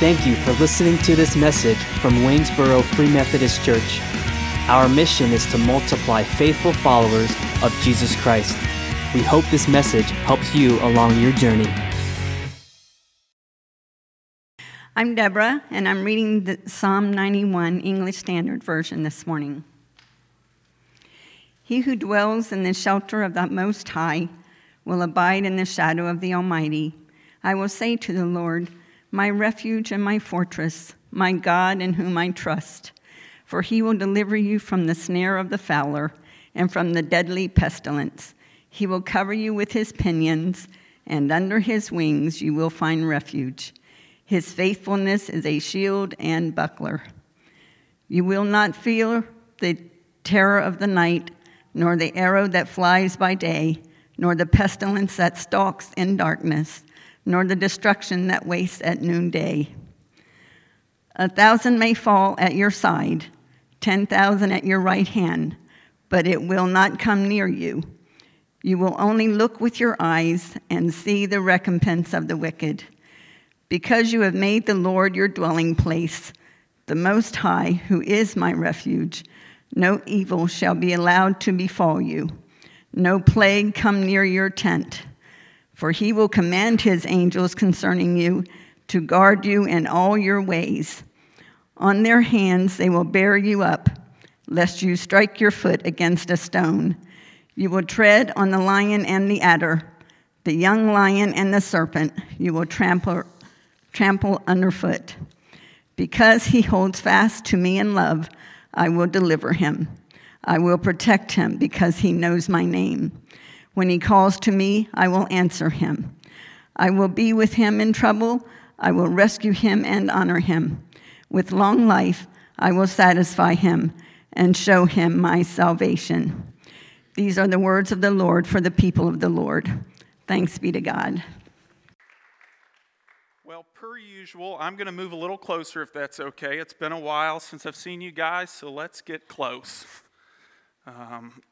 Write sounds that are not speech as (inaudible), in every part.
Thank you for listening to this message from Waynesboro Free Methodist Church. Our mission is to multiply faithful followers of Jesus Christ. We hope this message helps you along your journey. I'm Deborah, and I'm reading the Psalm 91 English Standard Version this morning. He who dwells in the shelter of the Most High will abide in the shadow of the Almighty. I will say to the Lord, my refuge and my fortress, my God in whom I trust. For he will deliver you from the snare of the fowler and from the deadly pestilence. He will cover you with his pinions, and under his wings you will find refuge. His faithfulness is a shield and buckler. You will not fear the terror of the night, nor the arrow that flies by day, nor the pestilence that stalks in darkness nor the destruction that wastes at noonday. A thousand may fall at your side, 10,000 at your right hand, but it will not come near you. You will only look with your eyes and see the recompense of the wicked. Because you have made the Lord your dwelling place, the Most High, who is my refuge, no evil shall be allowed to befall you, no plague come near your tent. For he will command his angels concerning you to guard you in all your ways. On their hands they will bear you up, lest you strike your foot against a stone. You will tread on the lion and the adder, the young lion and the serpent, you will trample, trample underfoot. Because he holds fast to me in love, I will deliver him. I will protect him because he knows my name. When he calls to me, I will answer him. I will be with him in trouble. I will rescue him and honor him. With long life, I will satisfy him and show him my salvation. These are the words of the Lord for the people of the Lord. Thanks be to God. Well, per usual, I'm going to move a little closer if that's okay. It's been a while since I've seen you guys, so let's get close. Um,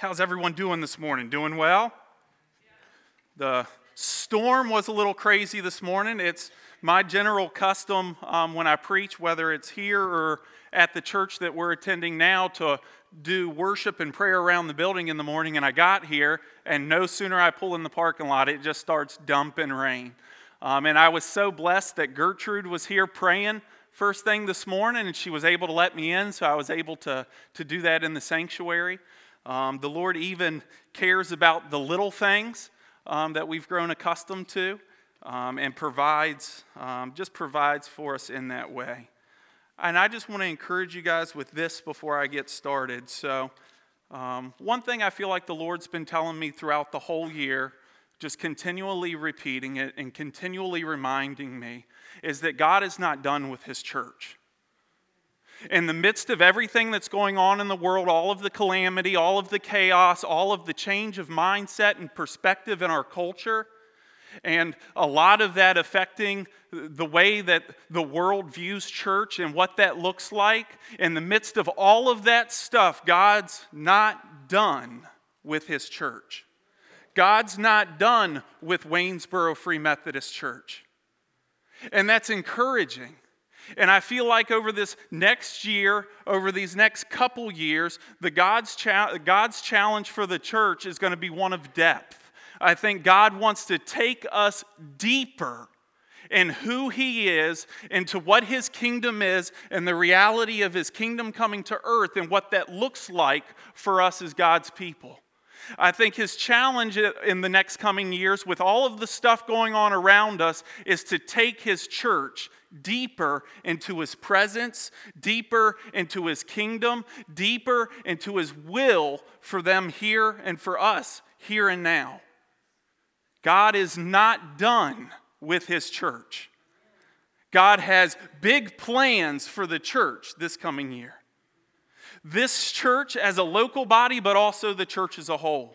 How's everyone doing this morning? Doing well? The storm was a little crazy this morning. It's my general custom um, when I preach, whether it's here or at the church that we're attending now, to do worship and prayer around the building in the morning. And I got here, and no sooner I pull in the parking lot, it just starts dumping rain. Um, and I was so blessed that Gertrude was here praying first thing this morning, and she was able to let me in, so I was able to, to do that in the sanctuary. Um, the Lord even cares about the little things um, that we've grown accustomed to um, and provides, um, just provides for us in that way. And I just want to encourage you guys with this before I get started. So, um, one thing I feel like the Lord's been telling me throughout the whole year, just continually repeating it and continually reminding me, is that God is not done with His church in the midst of everything that's going on in the world, all of the calamity, all of the chaos, all of the change of mindset and perspective in our culture, and a lot of that affecting the way that the world views church and what that looks like, in the midst of all of that stuff, God's not done with His church. God's not done with Waynesboro Free Methodist Church. And that's encouraging and I feel like over this next year, over these next couple years, the God's, cha- God's challenge for the church is going to be one of depth. I think God wants to take us deeper in who He is, into what His kingdom is, and the reality of His kingdom coming to earth, and what that looks like for us as God's people. I think his challenge in the next coming years, with all of the stuff going on around us, is to take his church deeper into his presence, deeper into his kingdom, deeper into his will for them here and for us here and now. God is not done with his church. God has big plans for the church this coming year. This church as a local body, but also the church as a whole.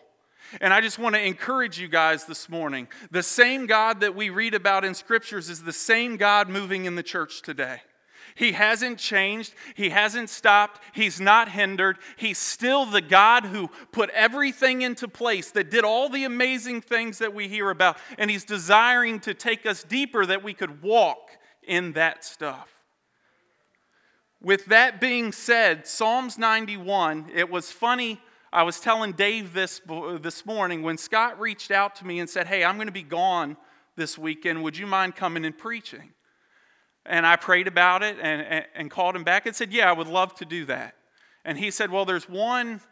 And I just want to encourage you guys this morning. The same God that we read about in scriptures is the same God moving in the church today. He hasn't changed. He hasn't stopped. He's not hindered. He's still the God who put everything into place, that did all the amazing things that we hear about. And He's desiring to take us deeper that we could walk in that stuff. With that being said, Psalms 91, it was funny. I was telling Dave this this morning when Scott reached out to me and said, Hey, I'm going to be gone this weekend. Would you mind coming and preaching? And I prayed about it and, and, and called him back and said, Yeah, I would love to do that. And he said, Well, there's one,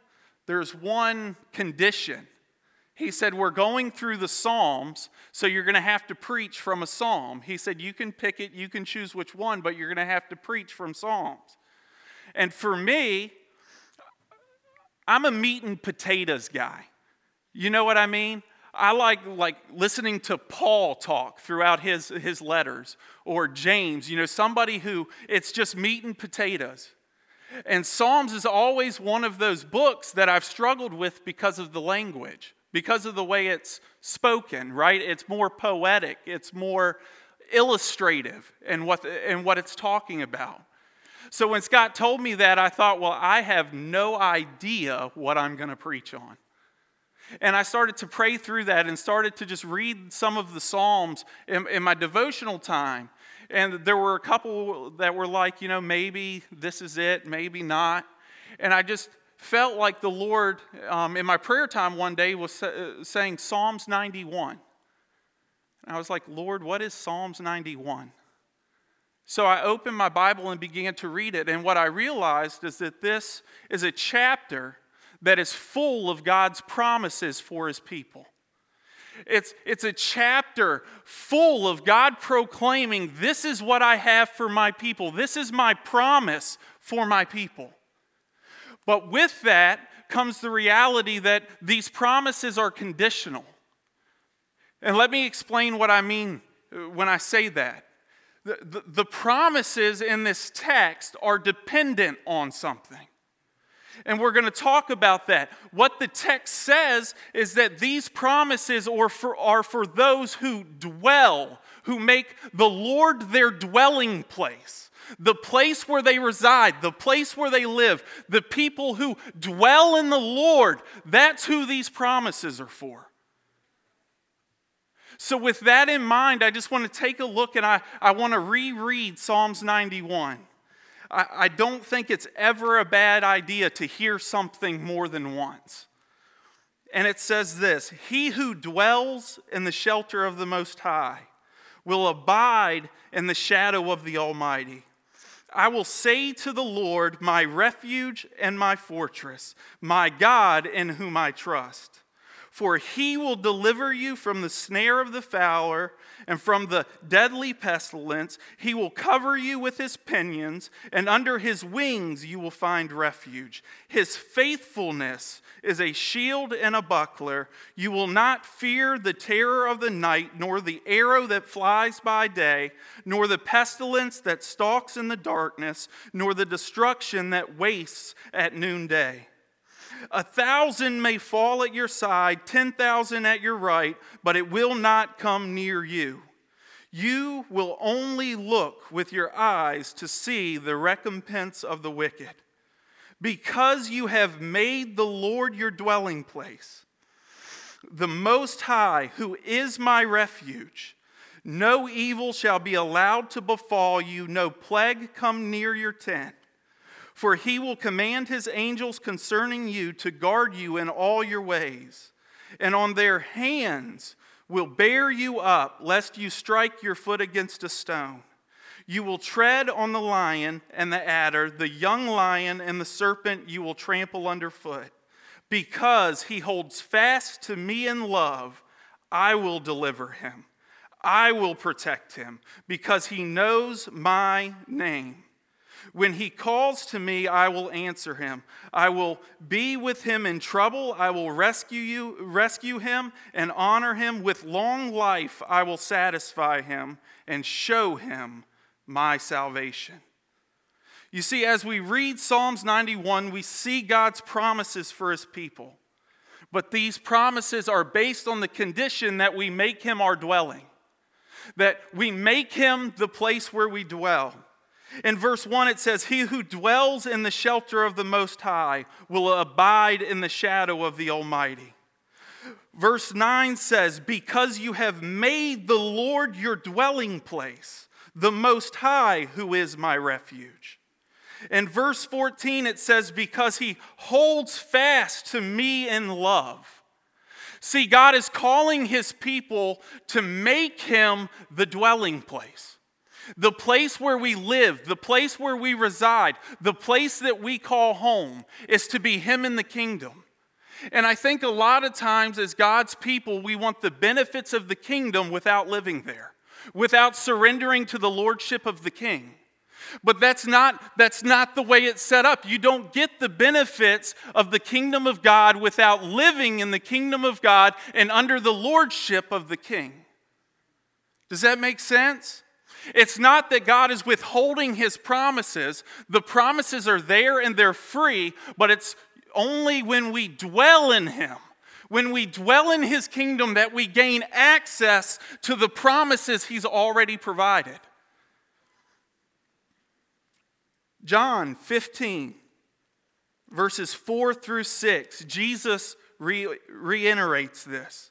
there's one condition. He said, We're going through the Psalms, so you're going to have to preach from a psalm. He said, You can pick it, you can choose which one, but you're going to have to preach from Psalms. And for me, I'm a meat and potatoes guy. You know what I mean? I like like listening to Paul talk throughout his, his letters or James, you know, somebody who it's just meat and potatoes. And Psalms is always one of those books that I've struggled with because of the language, because of the way it's spoken, right? It's more poetic, it's more illustrative in what, in what it's talking about. So when Scott told me that, I thought, well, I have no idea what I'm going to preach on. And I started to pray through that and started to just read some of the Psalms in, in, my devotional time. And there were a couple that were like, you know, maybe this is it, maybe not. And I just felt like the Lord, um, in my prayer time one day, was saying Psalms 91. And I was like, Lord, what is Psalms 91? So I opened my Bible and began to read it. And what I realized is that this is a chapter that is full of God's promises for his people. It's, it's a chapter full of God proclaiming, This is what I have for my people. This is my promise for my people. But with that comes the reality that these promises are conditional. And let me explain what I mean uh, when I say that. The, the, the promises in this text are dependent on something. And we're going to talk about that. What the text says is that these promises are for, are for those who dwell, who make the Lord their dwelling place, the place where they reside, the place where they live, the people who dwell in the Lord. That's who these promises are for. So, with that in mind, I just want to take a look and I, I want to reread Psalms 91. I, I don't think it's ever a bad idea to hear something more than once. And it says this He who dwells in the shelter of the Most High will abide in the shadow of the Almighty. I will say to the Lord, my refuge and my fortress, my God in whom I trust. For he will deliver you from the snare of the fowler and from the deadly pestilence. He will cover you with his pinions, and under his wings you will find refuge. His faithfulness is a shield and a buckler. You will not fear the terror of the night, nor the arrow that flies by day, nor the pestilence that stalks in the darkness, nor the destruction that wastes at noonday. A thousand may fall at your side, 10,000 at your right, but it will not come near you. You will only look with your eyes to see the recompense of the wicked. Because you have made the Lord your dwelling place, the Most High, who is my refuge, no evil shall be allowed to befall you, no plague come near your tent. For he will command his angels concerning you to guard you in all your ways, and on their hands will bear you up, lest you strike your foot against a stone. You will tread on the lion and the adder, the young lion and the serpent you will trample underfoot. Because he holds fast to me in love, I will deliver him. I will protect him, because he knows my name. When he calls to me, I will answer him. I will be with him in trouble. I will rescue you, rescue him and honor him with long life. I will satisfy him and show him my salvation. You see, as we read Psalms 91, we see God's promises for his people. But these promises are based on the condition that we make him our dwelling, that we make him the place where we dwell. In verse 1, it says, He who dwells in the shelter of the Most High will abide in the shadow of the Almighty. Verse 9 says, Because you have made the Lord your dwelling place, the Most High, who is my refuge. In verse 14, it says, Because he holds fast to me in love. See, God is calling his people to make him the dwelling place, the place where we live, the place where we reside, the place that we call home is to be him in the kingdom. And I think a lot of times, as God's people, we want the benefits of the kingdom without living there, without surrendering to the lordship of the king. But that's not, that's not the way it's set up. You don't get the benefits of the kingdom of God without living in the kingdom of God and under the lordship of the king. Does that make sense? It's not that God is withholding his promises. The promises are there and they're free, but it's only when we dwell in him when we dwell in his kingdom that we gain access to the promises he's already provided. John 15, verses 4 through 6, Jesus re- reiterates this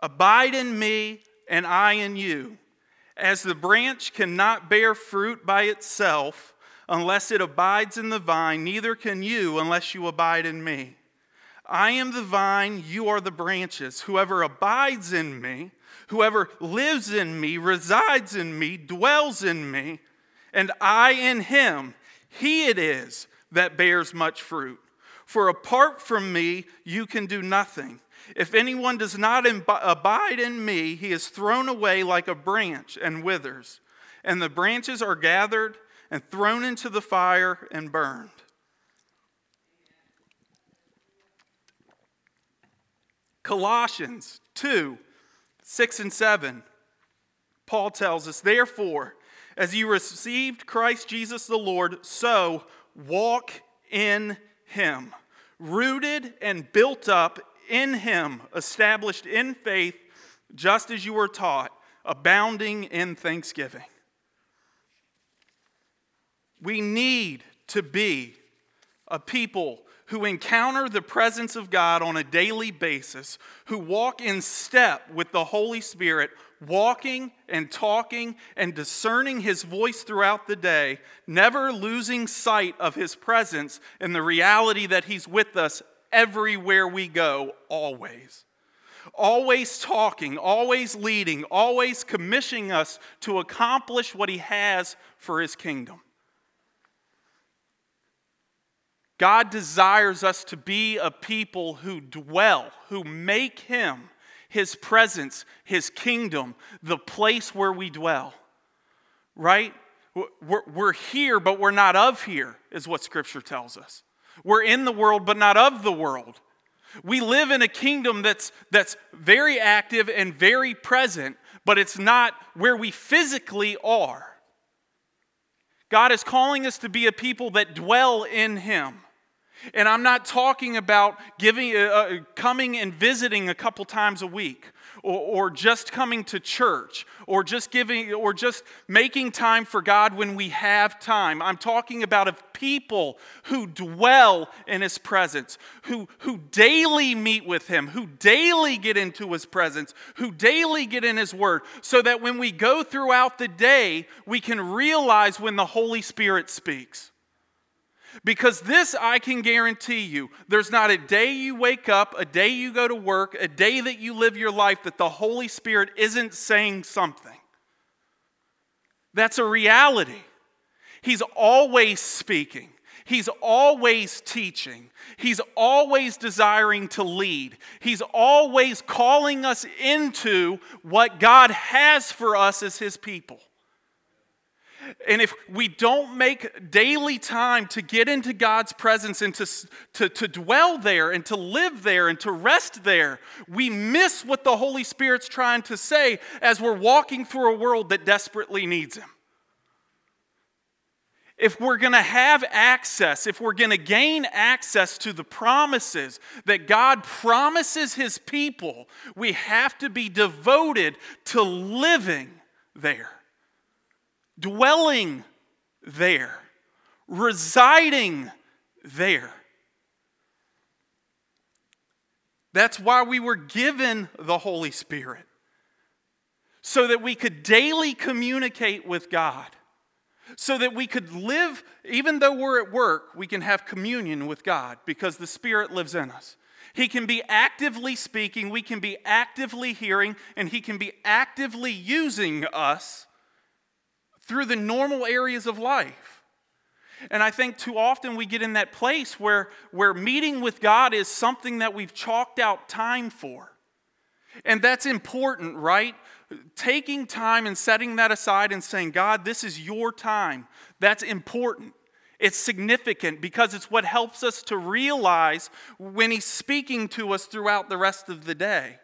Abide in me, and I in you. As the branch cannot bear fruit by itself unless it abides in the vine, neither can you unless you abide in me. I am the vine, you are the branches. Whoever abides in me, whoever lives in me, resides in me, dwells in me, and I in him, he it is that bears much fruit. For apart from me, you can do nothing. If anyone does not abide in me, he is thrown away like a branch and withers, and the branches are gathered and thrown into the fire and burned. Colossians 2 6 and 7, Paul tells us, Therefore, as you received Christ Jesus the Lord, so walk in him, rooted and built up in him, established in faith, just as you were taught, abounding in thanksgiving. We need to be a people who encounter the presence of God on a daily basis, who walk in step with the Holy Spirit walking and talking and discerning his voice throughout the day, never losing sight of his presence and the reality that he's with us everywhere we go, always. Always talking, always leading, always commissioning us to accomplish what he has for his kingdom. God desires us to be a people who dwell, who make him his presence, His kingdom, the place where we dwell. Right? We're, here, but we're not of here, is what Scripture tells us. We're in the world, but not of the world. We live in a kingdom that's, that's very active and very present, but it's not where we physically are. God is calling us to be a people that dwell in Him. And I'm not talking about giving, uh, uh, coming and visiting a couple times a week, or, or just coming to church, or just giving, or just making time for God when we have time. I'm talking about a people who dwell in His presence, who, who daily meet with Him, who daily get into His presence, who daily get in His Word, so that when we go throughout the day, we can realize when the Holy Spirit speaks. Because this I can guarantee you there's not a day you wake up, a day you go to work, a day that you live your life that the Holy Spirit isn't saying something. That's a reality. He's always speaking. He's always teaching. He's always desiring to lead. He's always calling us into what God has for us as His people. And if we don't make daily time to get into God's presence and to, to, to dwell there and to live there and to rest there, we miss what the Holy Spirit's trying to say as we're walking through a world that desperately needs Him. If we're going to have access, if we're going to gain access to the promises that God promises His people, we have to be devoted to living there dwelling there, residing there. That's why we were given the Holy Spirit. so that we could daily communicate with God, so that we could live, even though we're at work, we can have communion with God because the Spirit lives in us. He can be actively speaking, we can be actively hearing, and He can be actively using us through the normal areas of life. And I think too often we get in that place where, where meeting with God is something that we've chalked out time for. And that's important, right? Taking time and setting that aside and saying, God, this is your time. That's important. It's significant because it's what helps us to realize when He's speaking to us throughout the rest of the day.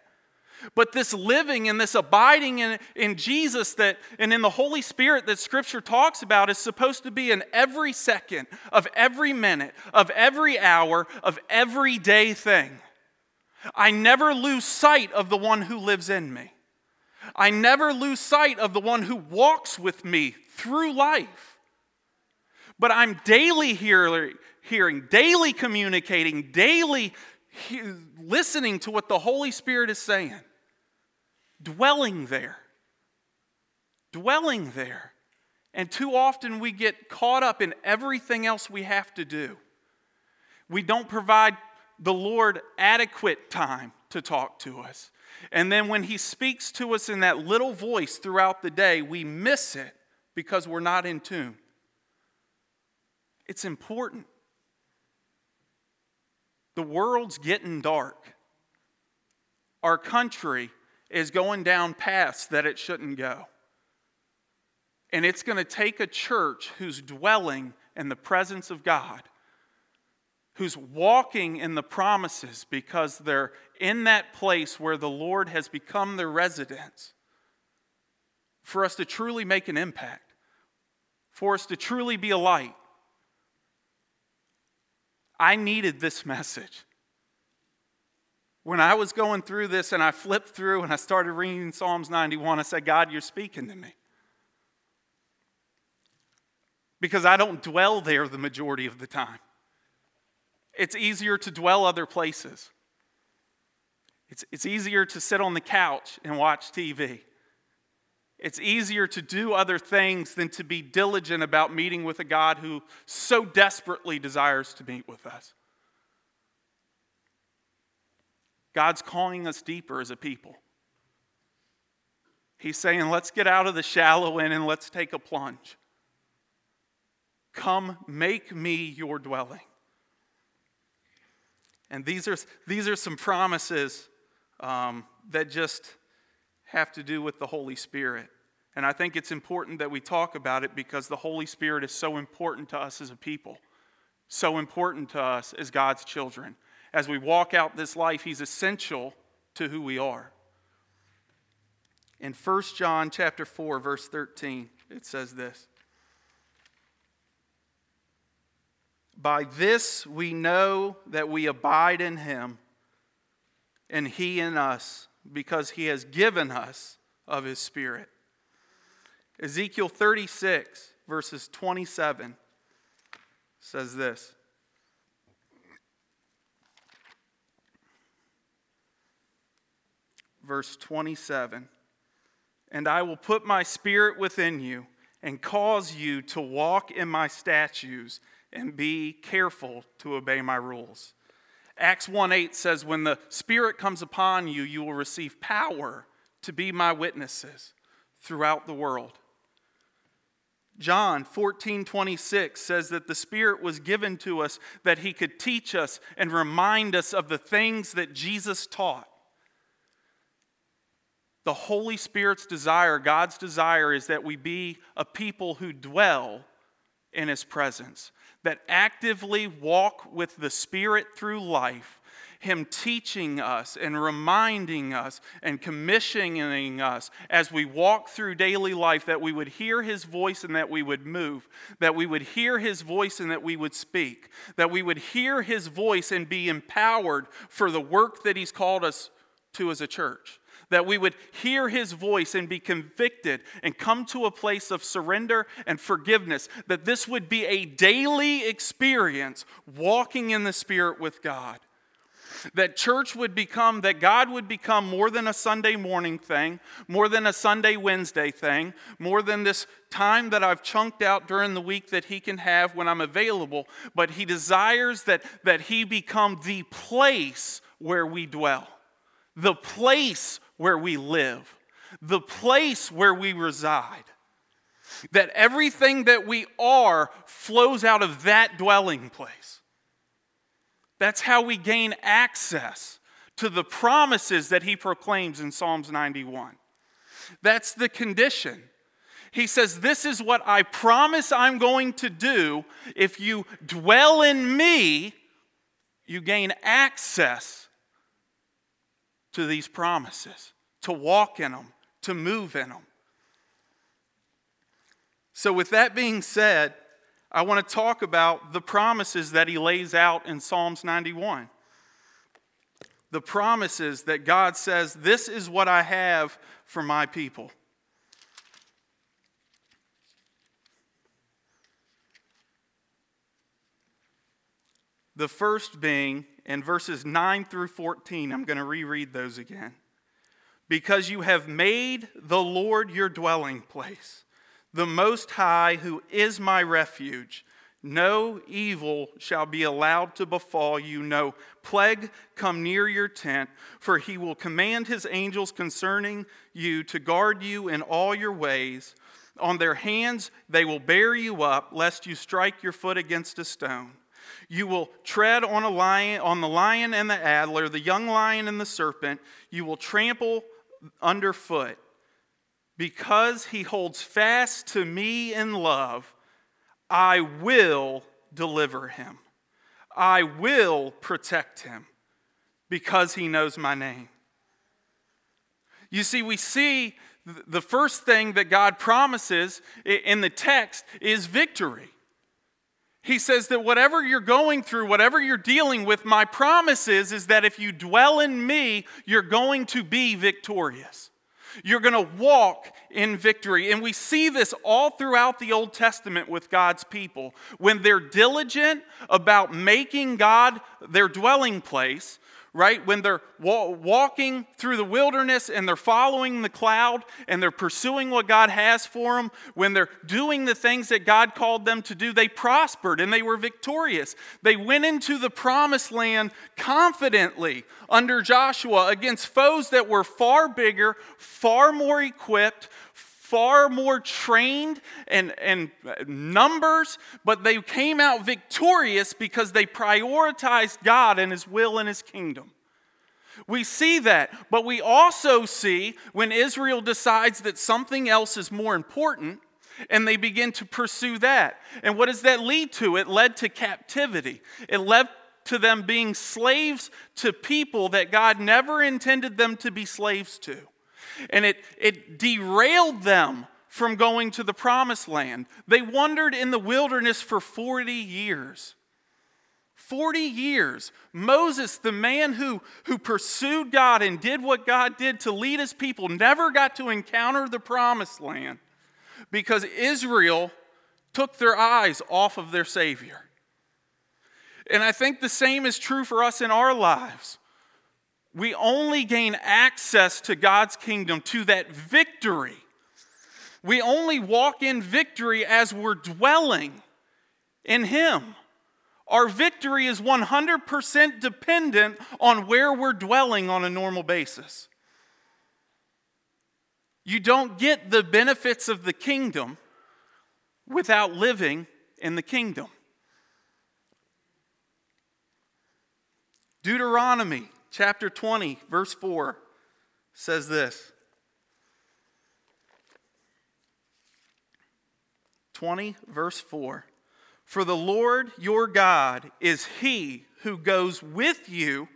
But this living and this abiding in, in Jesus that and in the Holy Spirit that Scripture talks about is supposed to be in every second of every minute, of every hour, of every day thing. I never lose sight of the one who lives in me. I never lose sight of the one who walks with me through life but I'm daily hearing, daily communicating, daily he- listening to what the Holy Spirit is saying, dwelling there. Dwelling there. And too often we get caught up in everything else we have to do. We don't provide the Lord adequate time to talk to us. And then when He speaks to us in that little voice throughout the day, we miss it because we're not in tune. It's important. The world's getting dark. Our country is going down paths that it shouldn't go. And it's going to take a church who's dwelling in the presence of God, who's walking in the promises because they're in that place where the Lord has become their residence, for us to truly make an impact, for us to truly be a light. I needed this message. When I was going through this and I flipped through and I started reading Psalms 91, I said, God, you're speaking to me. Because I don't dwell there the majority of the time. It's easier to dwell other places. It's, it's easier to sit on the couch and watch TV. It's easier to do other things than to be diligent about meeting with a God who so desperately desires to meet with us. God's calling us deeper as a people. He's saying, let's get out of the shallow end and let's take a plunge. Come, make me your dwelling. And these are, these are some promises um, that just have to do with the Holy Spirit. And I think it's important that we talk about it because the Holy Spirit is so important to us as a people, so important to us as God's children. As we walk out this life, He's essential to who we are. In 1 John chapter 4 verse 13 it says this By this we know that we abide in him and he in us because he has given us of his spirit Ezekiel 36, verses 27, says this. Verse 27 And I will put my spirit within you and cause you to walk in my statutes and be careful to obey my rules. Acts 1 8 says, When the Spirit comes upon you, you will receive power to be my witnesses throughout the world. John 14:26 says that the Spirit was given to us that He could teach us and remind us of the things that Jesus taught. The Holy Spirit's desire, God's desire, is that we be a people who dwell in His presence, that actively walk with the Spirit through life, him teaching us and reminding us and commissioning us as we walk through daily life that we would hear His voice and that we would move, that we would hear His voice and that we would speak, that we would hear His voice and be empowered for the work that He's called us to as a church. That we would hear his voice and be convicted and come to a place of surrender and forgiveness. That this would be a daily experience walking in the Spirit with God. That church would become, that God would become more than a Sunday morning thing, more than a Sunday Wednesday thing, more than this time that I've chunked out during the week that He can have when I'm available, but He desires that, that He become the place where we dwell, the place where we live, the place where we reside. That everything that we are flows out of that dwelling place. That's how we gain access to the promises that he proclaims in Psalms 91. That's the condition. He says, This is what I promise I'm going to do. If you dwell in me, you gain access to these promises, to walk in them, to move in them. So, with that being said, I want to talk about the promises that he lays out in Psalms 91. The promises that God says, This is what I have for my people. The first being in verses 9 through 14. I'm going to reread those again. Because you have made the Lord your dwelling place the Most High, who is my refuge. No evil shall be allowed to befall you, no plague come near your tent, for he will command his angels concerning you to guard you in all your ways. On their hands they will bear you up, lest you strike your foot against a stone. You will tread on a lion, on the lion and the adder, the young lion and the serpent. You will trample underfoot. Because he holds fast to me in love, I will deliver him. I will protect him because he knows my name. You see, we see the first thing that God promises in the text is victory. He says that whatever you're going through, whatever you're dealing with, my promise is, is that if you dwell in me, you're going to be victorious. You're going to walk in victory. And we see this all throughout the Old Testament with God's people. When they're diligent about making God their dwelling place, right? When they're wa- walking through the wilderness and they're following the cloud and they're pursuing what God has for them, when they're doing the things that God called them to do, they prospered and they were victorious. They went into the promised land confidently under Joshua against foes that were far bigger, far more equipped, far more trained and, and numbers, but they came out victorious because they prioritized God and His will and His kingdom. We see that, but we also see when Israel decides that something else is more important and they begin to pursue that. And what does that lead to? It led to captivity. It led to them being slaves to people that God never intended them to be slaves to and it, it derailed them from going to the promised land. They wandered in the wilderness for 40 years. 40 years. Moses, the man who, who pursued God and did what God did to lead his people, never got to encounter the promised land because Israel took their eyes off of their Savior. And I think the same is true for us in our lives we only gain access to God's kingdom, to that victory. We only walk in victory as we're dwelling in Him. Our victory is 100% dependent on where we're dwelling on a normal basis. You don't get the benefits of the kingdom without living in the kingdom. Deuteronomy chapter 20, verse 4 says this 20, verse 4 For the Lord your God is he who goes with you,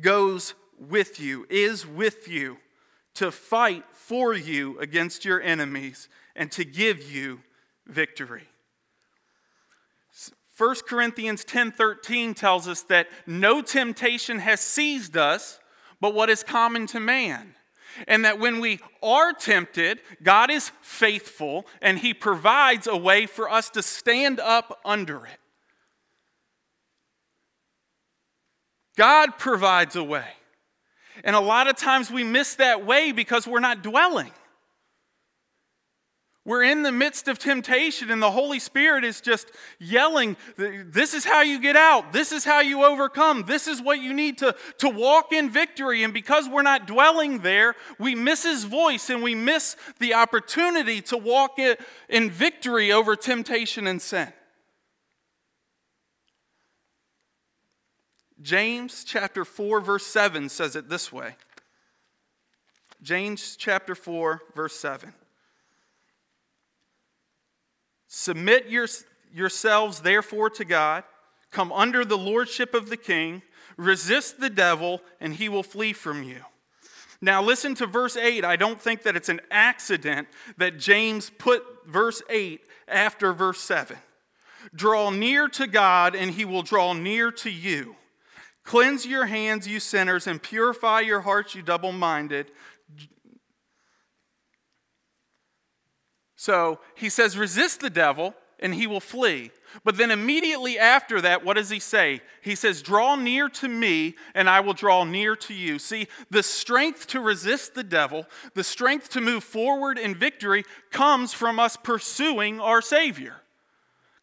goes with you, is with you to fight for you against your enemies and to give you victory. 1 Corinthians 10:13 tells us that no temptation has seized us but what is common to man. And that when we are tempted, God is faithful and he provides a way for us to stand up under it. God provides a way. And a lot of times we miss that way because we're not dwelling. We're in the midst of temptation, and the Holy Spirit is just yelling, This is how you get out. This is how you overcome. This is what you need to, to walk in victory. And because we're not dwelling there, we miss His voice and we miss the opportunity to walk in, in victory over temptation and sin. James chapter 4, verse 7 says it this way James chapter 4, verse 7. Submit your, yourselves, therefore, to God. Come under the lordship of the king. Resist the devil, and he will flee from you. Now, listen to verse 8. I don't think that it's an accident that James put verse 8 after verse 7. Draw near to God, and he will draw near to you. Cleanse your hands, you sinners, and purify your hearts, you double minded. So he says, resist the devil and he will flee. But then immediately after that, what does he say? He says, Draw near to me, and I will draw near to you. See, the strength to resist the devil, the strength to move forward in victory, comes from us pursuing our Savior,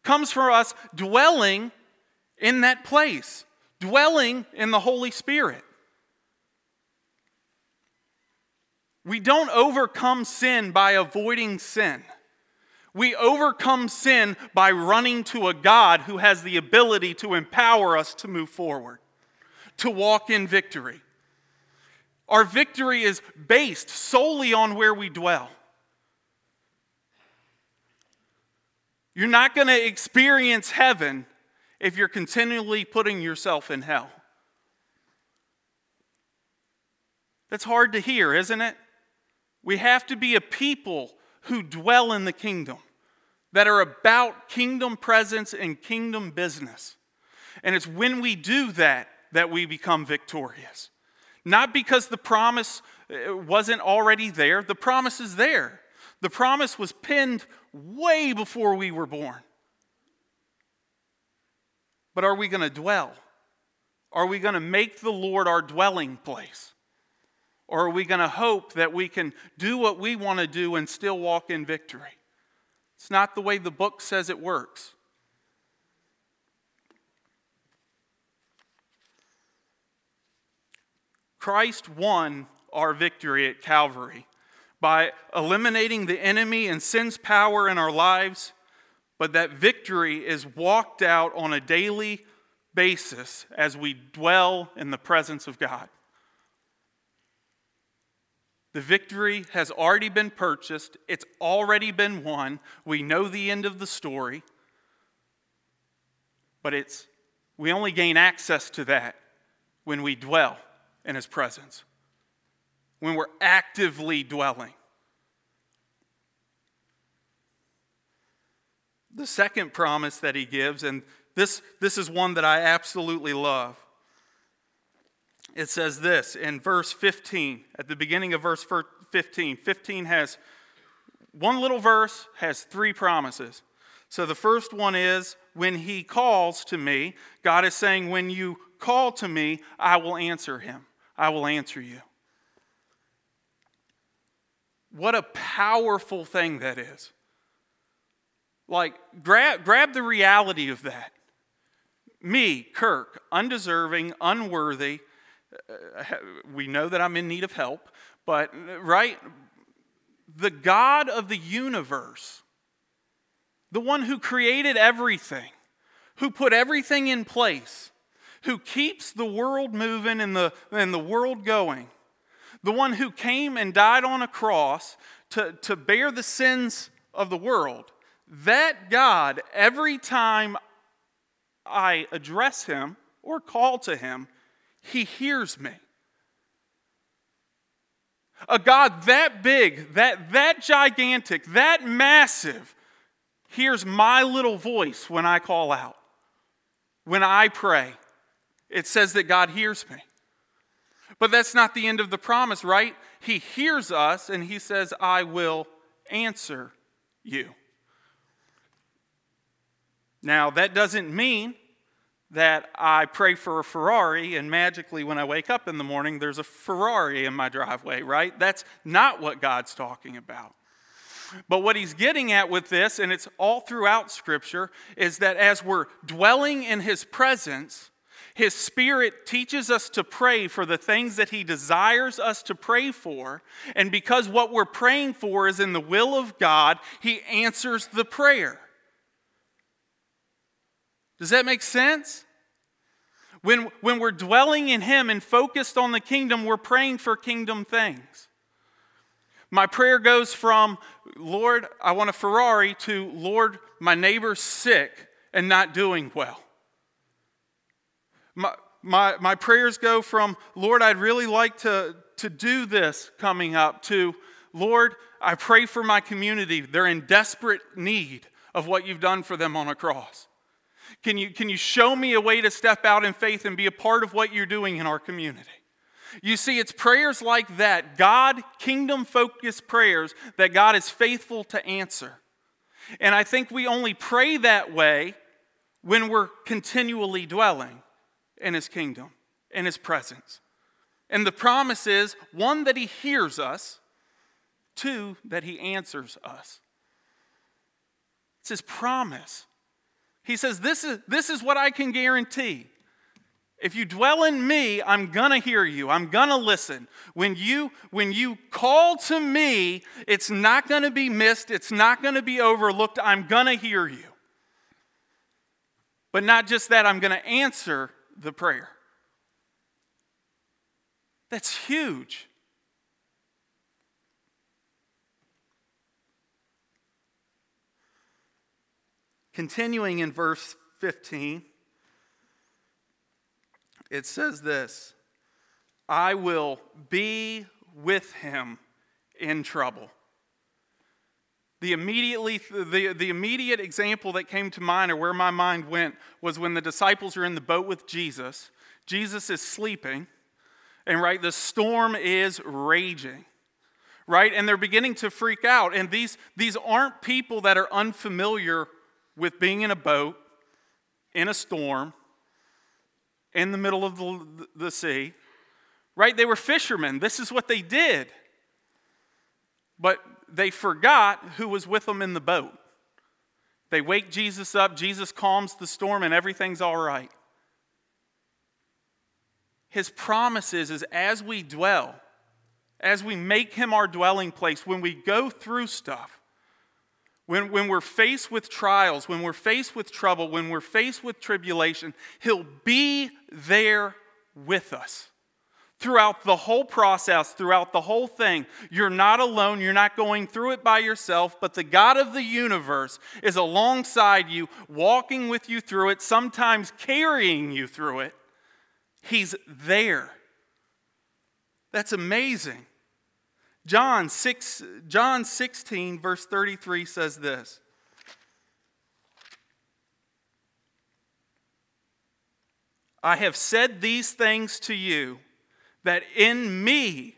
comes from us dwelling in that place, dwelling in the Holy Spirit. We don't overcome sin by avoiding sin. We overcome sin by running to a God who has the ability to empower us to move forward, to walk in victory. Our victory is based solely on where we dwell. You're not going to experience heaven if you're continually putting yourself in hell. That's hard to hear, isn't it? We have to be a people who dwell in the kingdom, that are about kingdom presence and kingdom business. And it's when we do that that we become victorious. Not because the promise uh, wasn't already there, the promise is there. The promise was pinned way before we were born. But are we going to dwell? Are we going to make the Lord our dwelling place? Or are we going to hope that we can do what we want to do and still walk in victory? It's not the way the book says it works. Christ won our victory at Calvary by eliminating the enemy and sin's power in our lives, but that victory is walked out on a daily basis as we dwell in the presence of God. The victory has already been purchased, it's already been won. We know the end of the story. But it's we only gain access to that when we dwell in his presence. When we're actively dwelling. The second promise that he gives, and this, this is one that I absolutely love it says this in verse 15, at the beginning of verse 15. 15 has one little verse, has three promises. So the first one is when he calls to me, God is saying, when you call to me, I will answer him. I will answer you. What a powerful thing that is. Like, grab, grab the reality of that. Me, Kirk, undeserving, unworthy, Uh, we know that I'm in need of help, but, right? The God of the universe, the one who created everything, who put everything in place, who keeps the world moving and the, and the world going, the one who came and died on a cross to, to bear the sins of the world, that God, every time I address him or call to him, he hears me. A God that big, that, that gigantic, that massive, hears my little voice when I call out, when I pray. It says that God hears me. But that's not the end of the promise, right? He hears us and he says, I will answer you. Now, that doesn't mean that I pray for a Ferrari and magically when I wake up in the morning, there's a Ferrari in my driveway, right? That's not what God's talking about. But what he's getting at with this, and it's all throughout Scripture, is that as we're dwelling in his presence, his Spirit teaches us to pray for the things that He desires us to pray for. And because what we're praying for is in the will of God, He answers the prayer. Does that make sense? When, when we're dwelling in Him and focused on the kingdom, we're praying for kingdom things. My prayer goes from, Lord, I want a Ferrari, to, Lord, my neighbor's sick and not doing well. My, my, my prayers go from, Lord, I'd really like to, to do this coming up, to, Lord, I pray for my community. They're in desperate need of what you've done for them on a cross. Can you, can you show me a way to step out in faith and be a part of what you're doing in our community? You see, it's prayers like that, God, kingdom focused prayers, that God is faithful to answer. And I think we only pray that way when we're continually dwelling in His kingdom, in His presence. And the promise is one, that He hears us, two, that He answers us. It's His promise. He says, This is, this is what I can guarantee. If you dwell in me, I'm going to hear you. I'm going to listen. When you when you call to me, it's not going to be missed. It's not going to be overlooked. I'm going to hear you. But not just that, I'm going to answer the prayer. That's huge. Continuing in verse 15, it says this I will be with him in trouble. The, immediately, the, the immediate example that came to mind, or where my mind went, was when the disciples are in the boat with Jesus. Jesus is sleeping, and right, the storm is raging right? And they're beginning to freak out. And these, these aren't people that are unfamiliar with being in a boat, in a storm, in the middle of the, the sea, right? They were fishermen. This is what they did. But they forgot who was with them in the boat. They wake Jesus up, Jesus calms the storm, and everything's all right. His promises is as we dwell, as we make him our dwelling place, when we go through stuff, when, when we're faced with trials, when we're faced with trouble, when we're faced with tribulation, He'll be there with us throughout the whole process, throughout the whole thing. You're not alone. You're not going through it by yourself, but the God of the universe is alongside you, walking with you through it, sometimes carrying you through it. He's there. That's amazing. John 6 John 16 verse 33 says this. I have said these things to you that in me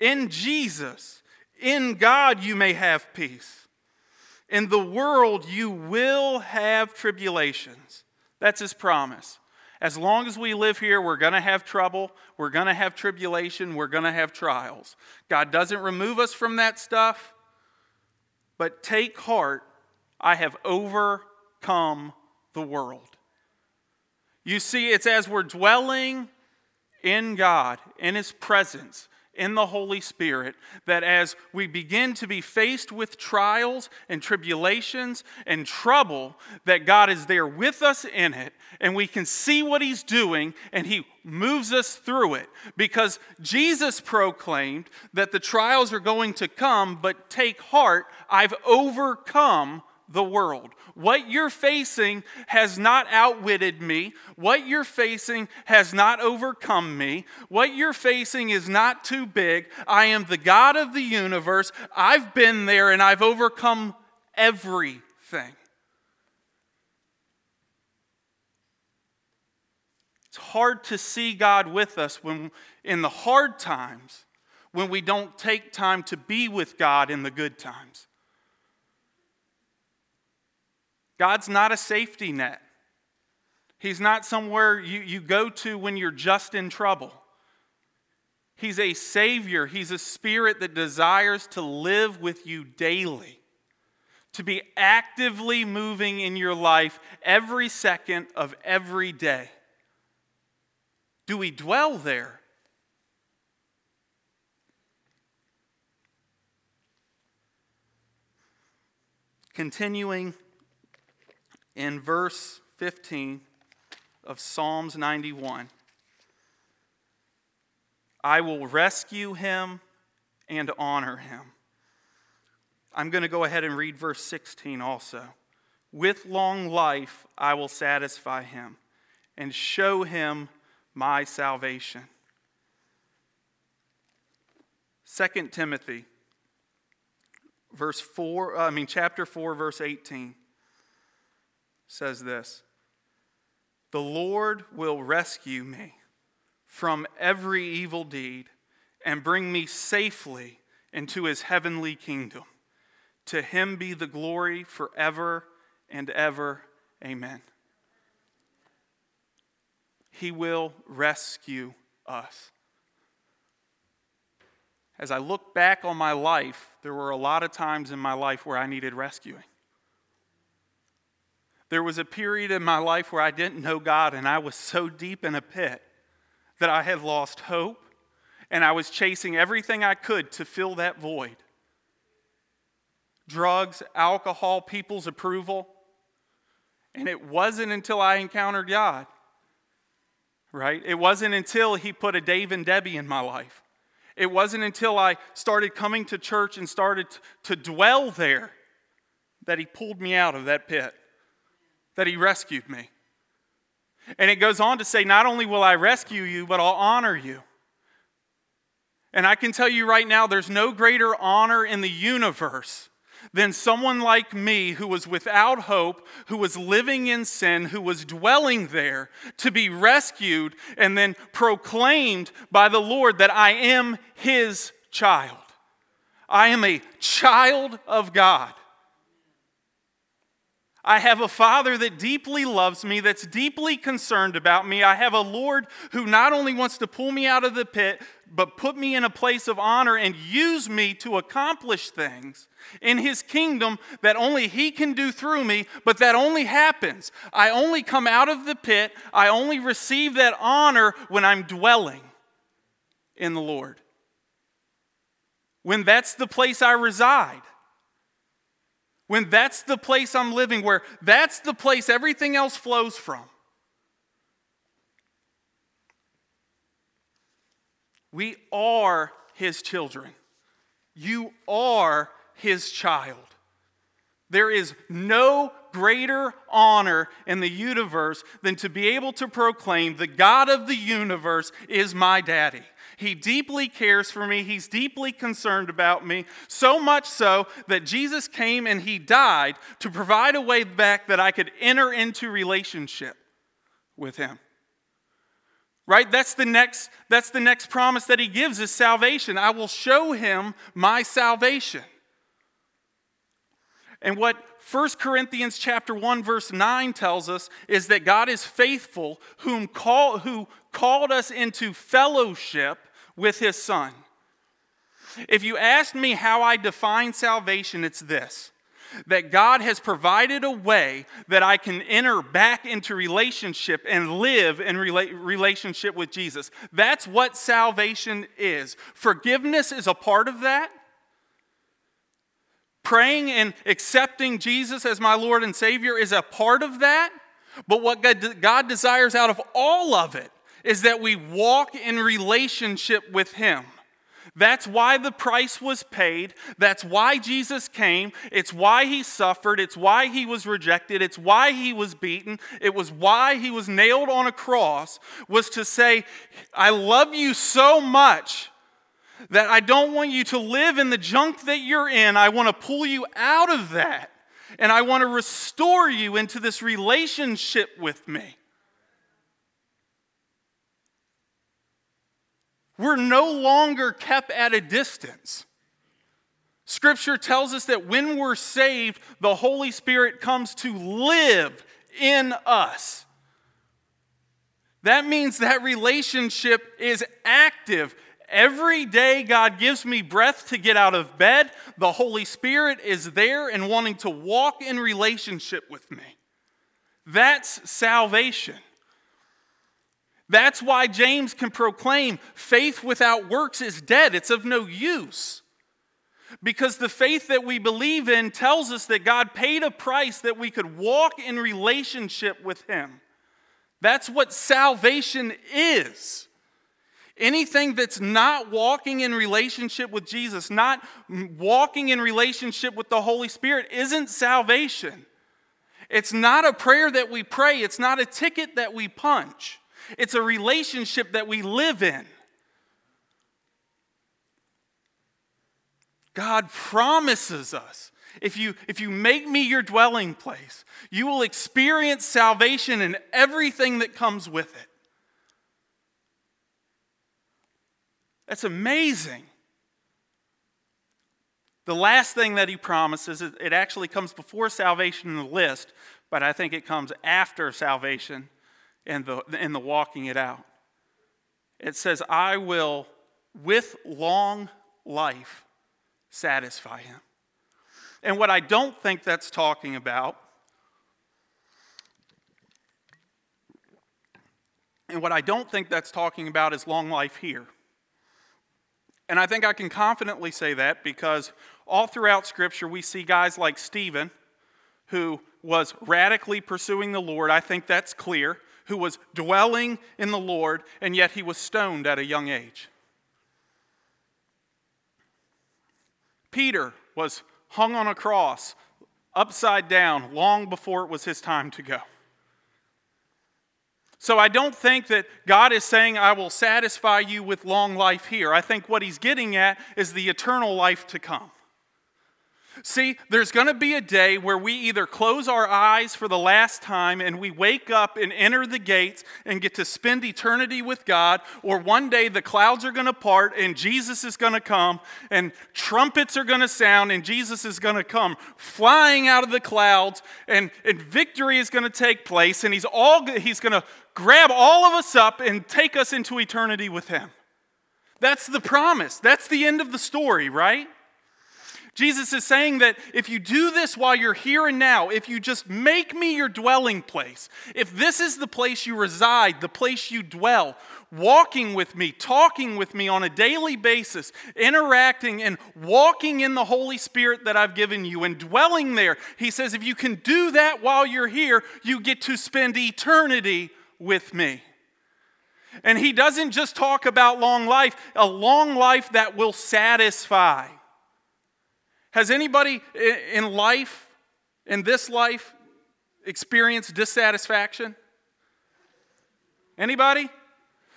in Jesus in God you may have peace. In the world you will have tribulations. That's his promise. As long as we live here, we're going to have trouble, we're going to have tribulation, we're going to have trials. God doesn't remove us from that stuff, but take heart, I have overcome the world. You see, it's as we're dwelling in God, in His presence, in the Holy Spirit that as we begin to be faced with trials and tribulations and trouble, that God is there with us in it and we can see what He's doing and He moves us through it. Because Jesus proclaimed that the trials are going to come, but take heart, I've overcome the world. What you're facing has not outwitted me. What you're facing has not overcome me. What you're facing is not too big. I am the God of the universe. I've been there and I've overcome everything. It's hard to see God with us when in the hard times when we don't take time to be with God in the good times. God's not a safety net. He's not somewhere you, you go to when you're just in trouble. He's a Savior. He's a Spirit that desires to live with you daily, to be actively moving in your life every second of every day. Do we dwell there? Continuing in verse 15 of Psalms 91. I will rescue him and honor him. I'm going to go ahead and read verse 16 also. With long life I will satisfy him and show him my salvation. 2 Timothy verse 4 uh, I mean chapter 4 verse 18 says this The Lord will rescue me from every evil deed and bring me safely into his heavenly kingdom. To him be the glory forever and ever. Amen. He will rescue us. As I look back on my life, there were a lot of times in my life where I needed rescuing. There was a period in my life where I didn't know God and I was so deep in a pit that I had lost hope and I was chasing everything I could to fill that void drugs, alcohol, people's approval. And it wasn't until I encountered God, right? It wasn't until He put a Dave and Debbie in my life. It wasn't until I started coming to church and started to dwell there that He pulled me out of that pit, that He rescued me. And it goes on to say, Not only will I rescue you, but I'll honor you. And I can tell you right now, there's no greater honor in the universe than someone like me who was without hope, who was living in sin, who was dwelling there, to be rescued and then proclaimed by the Lord that I am his child. I am a child of God. I have a Father that deeply loves me, that's deeply concerned about me. I have a Lord who not only wants to pull me out of the pit, but put me in a place of honor and use me to accomplish things in His kingdom that only He can do through me, but that only happens. I only come out of the pit, I only receive that honor when I'm dwelling in the Lord. When that's the place I reside when that's the place I'm living, where that's the place everything else flows from. We are his children. You are his child. There is no greater honor in the universe than to be able to proclaim the God of the universe is my daddy. He deeply cares for me. He's deeply concerned about me. So much so that Jesus came and he died to provide a way back that I could enter into relationship with him. Right? That's the next that's the next promise that he gives is salvation. I will show him my salvation. And what 1 Corinthians chapter 1 verse 9 tells us is that God is faithful whom call, who called us into fellowship with his son. If you ask me how I define salvation, it's this that God has provided a way that I can enter back into relationship and live in rela- relationship with Jesus. That's what salvation is. Forgiveness is a part of that. Praying and accepting Jesus as my Lord and Savior is a part of that. But what God desires out of all of it is that we walk in relationship with Him. That's why the price was paid. That's why Jesus came. It's why he suffered. It's why he was rejected. It's why he was beaten. It was why he was nailed on a cross was to say, I love you so much that I don't want you to live in the junk that you're in. I want to pull you out of that. And I want to restore you into this relationship with me. We're no longer kept at a distance. Scripture tells us that when we're saved, the Holy Spirit comes to live in us. That means that relationship is active. Every day God gives me breath to get out of bed, the Holy Spirit is there and wanting to walk in relationship with me. That's salvation. That's why James can proclaim faith without works is dead, it's of no use. Because the faith that we believe in tells us that God paid a price that we could walk in relationship with Him. That's what salvation is. Anything that's not walking in relationship with Jesus, not walking in relationship with the Holy Spirit, isn't salvation. It's not a prayer that we pray, it's not a ticket that we punch, it's a relationship that we live in. God promises us if you, if you make me your dwelling place, you will experience salvation and everything that comes with it. That's amazing. The last thing that he promises, it actually comes before salvation in the list, but I think it comes after salvation and the, in the walking it out. It says, I will, with long life, satisfy him. And what I don't think that's talking about, and what I don't think that's talking about is long life here. And I think I can confidently say that because all throughout Scripture we see guys like Stephen, who was radically pursuing the Lord. I think that's clear. Who was dwelling in the Lord, and yet he was stoned at a young age. Peter was hung on a cross, upside down, long before it was his time to go. So I don't think that God is saying, I will satisfy you with long life here. I think what he's getting at is the eternal life to come. See, there's going to be a day where we either close our eyes for the last time and we wake up and enter the gates and get to spend eternity with God, or one day the clouds are going to part and Jesus is going to come and trumpets are going to sound and Jesus is going to come flying out of the clouds and, and victory is going to take place and he's, all, he's going to grab all of us up and take us into eternity with him. That's the promise. That's the end of the story, right? Jesus is saying that if you do this while you're here and now, if you just make me your dwelling place, if this is the place you reside, the place you dwell, walking with me, talking with me on a daily basis, interacting and walking in the Holy Spirit that I've given you and dwelling there, he says, if you can do that while you're here, you get to spend eternity with me. And he doesn't just talk about long life, a long life that will satisfy. Has anybody in life, in this life, experienced dissatisfaction? Anybody?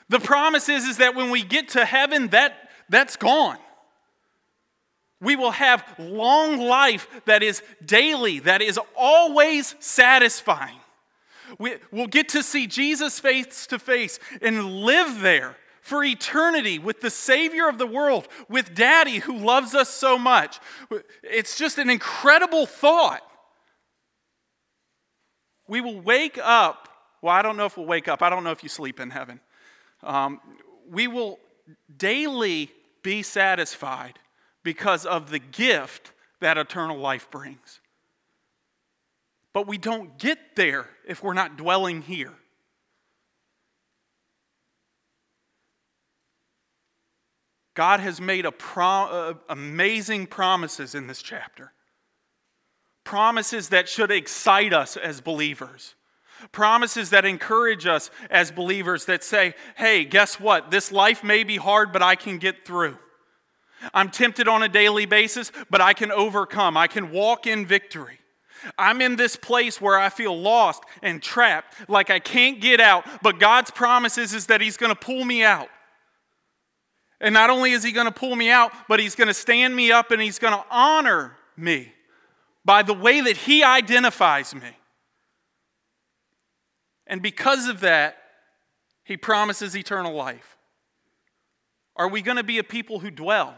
The promise is, is that when we get to heaven, that, that's gone. We will have long life that is daily, that is always satisfying. We, will get to see Jesus face to face and live there for eternity with the Savior of the world, with Daddy who loves us so much. It's just an incredible thought. We will wake up. Well, I don't know if we'll wake up. I don't know if you sleep in heaven. Um, we will daily be satisfied because of the gift that eternal life brings. But we don't get there if we're not dwelling here. God has made uh, amazing promises in this chapter. Promises that should excite us as believers. Promises that encourage us as believers that say, hey, guess what? This life may be hard, but I can get through. I'm tempted on a daily basis, but I can overcome. I can walk in victory. I'm in this place where I feel lost and trapped, like I can't get out, but God's promises is that He's going to pull me out. And not only is he going to pull me out, but he's going to stand me up and he's going to honor me by the way that he identifies me. And because of that, he promises eternal life. Are we going to be a people who dwell?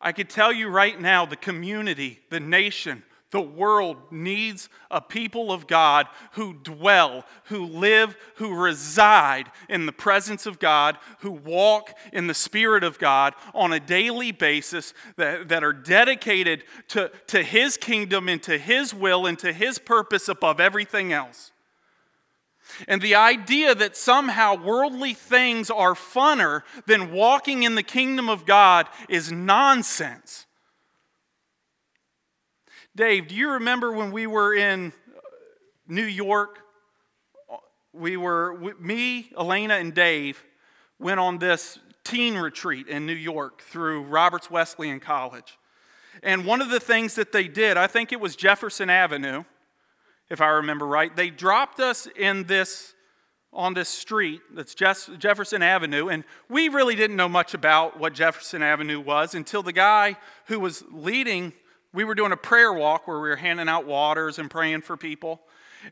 I could tell you right now the community, the nation, The world needs a people of God who dwell, who live, who reside in the presence of God, who walk in the Spirit of God on a daily basis, that, that are dedicated to, to His kingdom and to His will and to His purpose above everything else. And the idea that somehow worldly things are funner than walking in the kingdom of God is nonsense. Dave, do you remember when we were in New York? We were, me, Elena, and Dave went on this teen retreat in New York through Roberts Wesleyan College. And one of the things that they did, I think it was Jefferson Avenue, if I remember right, they dropped us in this on this street that's Jefferson Avenue, and we really didn't know much about what Jefferson Avenue was until the guy who was leading we were doing a prayer walk where we were handing out waters and praying for people.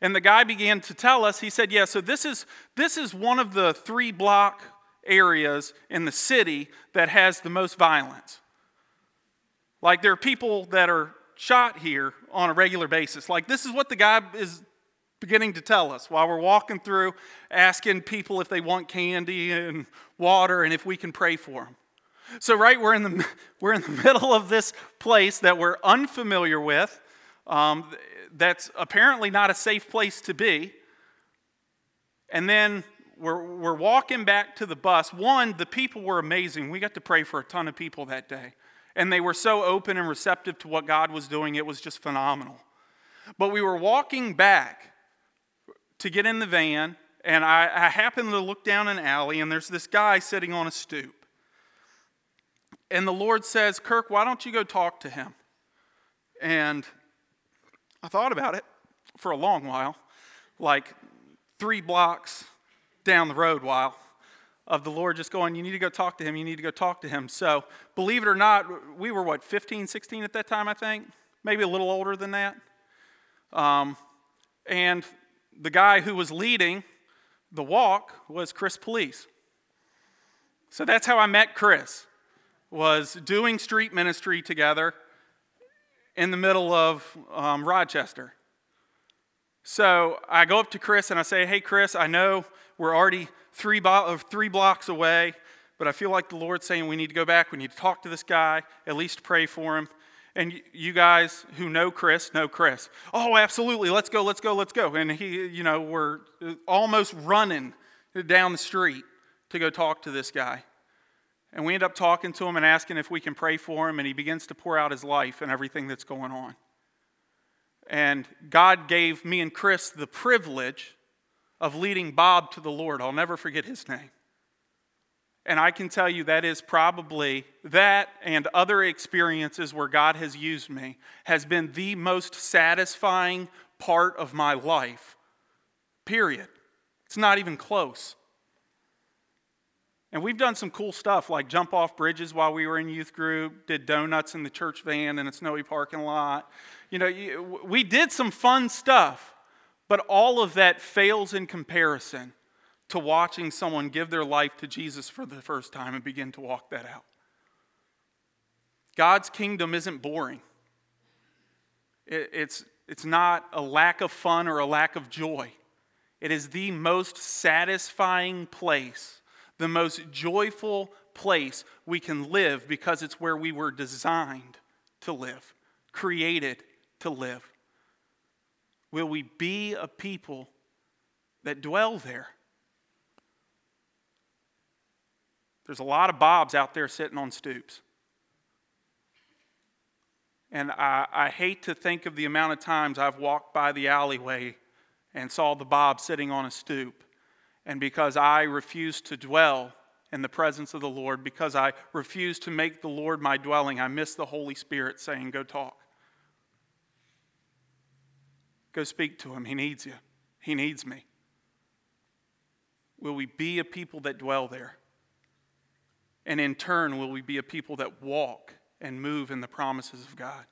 And the guy began to tell us, he said, Yeah, so this is, this is one of the three block areas in the city that has the most violence. Like there are people that are shot here on a regular basis. Like this is what the guy is beginning to tell us while we're walking through, asking people if they want candy and water and if we can pray for them. So, right, we're in the, (laughs) we're in the middle of this place that we're unfamiliar with, um, that's apparently not a safe place to be. And then we're, we're walking back to the bus. One, the people were amazing. We got to pray for a ton of people that day. And they were so open and receptive to what God was doing, it was just phenomenal. But we were walking back to get in the van, and I, I happened to look down an alley, and there's this guy sitting on a stoop. And the Lord says, Kirk, why don't you go talk to him? And I thought about it for a long while, like three blocks down the road while of the Lord just going, You need to go talk to him, you need to go talk to him. So, believe it or not, we were what, 15, 16 at that time, I think? Maybe a little older than that. Um, and the guy who was leading the walk was Chris Police. So that's how I met Chris was doing street ministry together in the middle of um, Rochester. So I go up to Chris and I say, Hey, Chris, I know we're already three, bo- three blocks away, but I feel like the Lord's saying we need to go back. We need to talk to this guy, at least pray for him. And you guys who know Chris know Chris. Oh, absolutely. Let's go, let's go, let's go. And he, you know, we're almost running down the street to go talk to this guy. And we end up talking to him and asking if we can pray for him, and he begins to pour out his life and everything that's going on. And God gave me and Chris the privilege of leading Bob to the Lord. I'll never forget his name. And I can tell you that is probably that and other experiences where God has used me has been the most satisfying part of my life. Period. It's not even close. And we've done some cool stuff like jump off bridges while we were in youth group, did donuts in the church van in a snowy parking lot. You know, we did some fun stuff, but all of that fails in comparison to watching someone give their life to Jesus for the first time and begin to walk that out. God's kingdom isn't boring. It's, it's not a lack of fun or a lack of joy. It is the most satisfying place the most joyful place we can live because it's where we were designed to live, created to live. Will we be a people that dwell there? There's a lot of Bobs out there sitting on stoops. And I, I, hate to think of the amount of times I've walked by the alleyway and saw the Bob sitting on a stoop and because I refuse to dwell in the presence of the Lord, because I refuse to make the Lord my dwelling, I miss the Holy Spirit saying, Go talk. Go speak to him. He needs you, he needs me. Will we be a people that dwell there? And in turn, will we be a people that walk and move in the promises of God?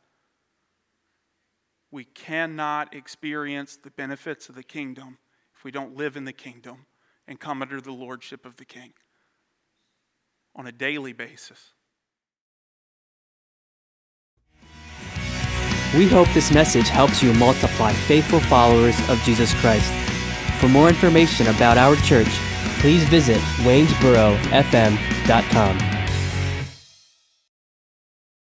We cannot experience the benefits of the kingdom if we don't live in the kingdom and come under the lordship of the king on a daily basis. We hope this message helps you multiply faithful followers of Jesus Christ. For more information about our church, please visit waynesborofm.com.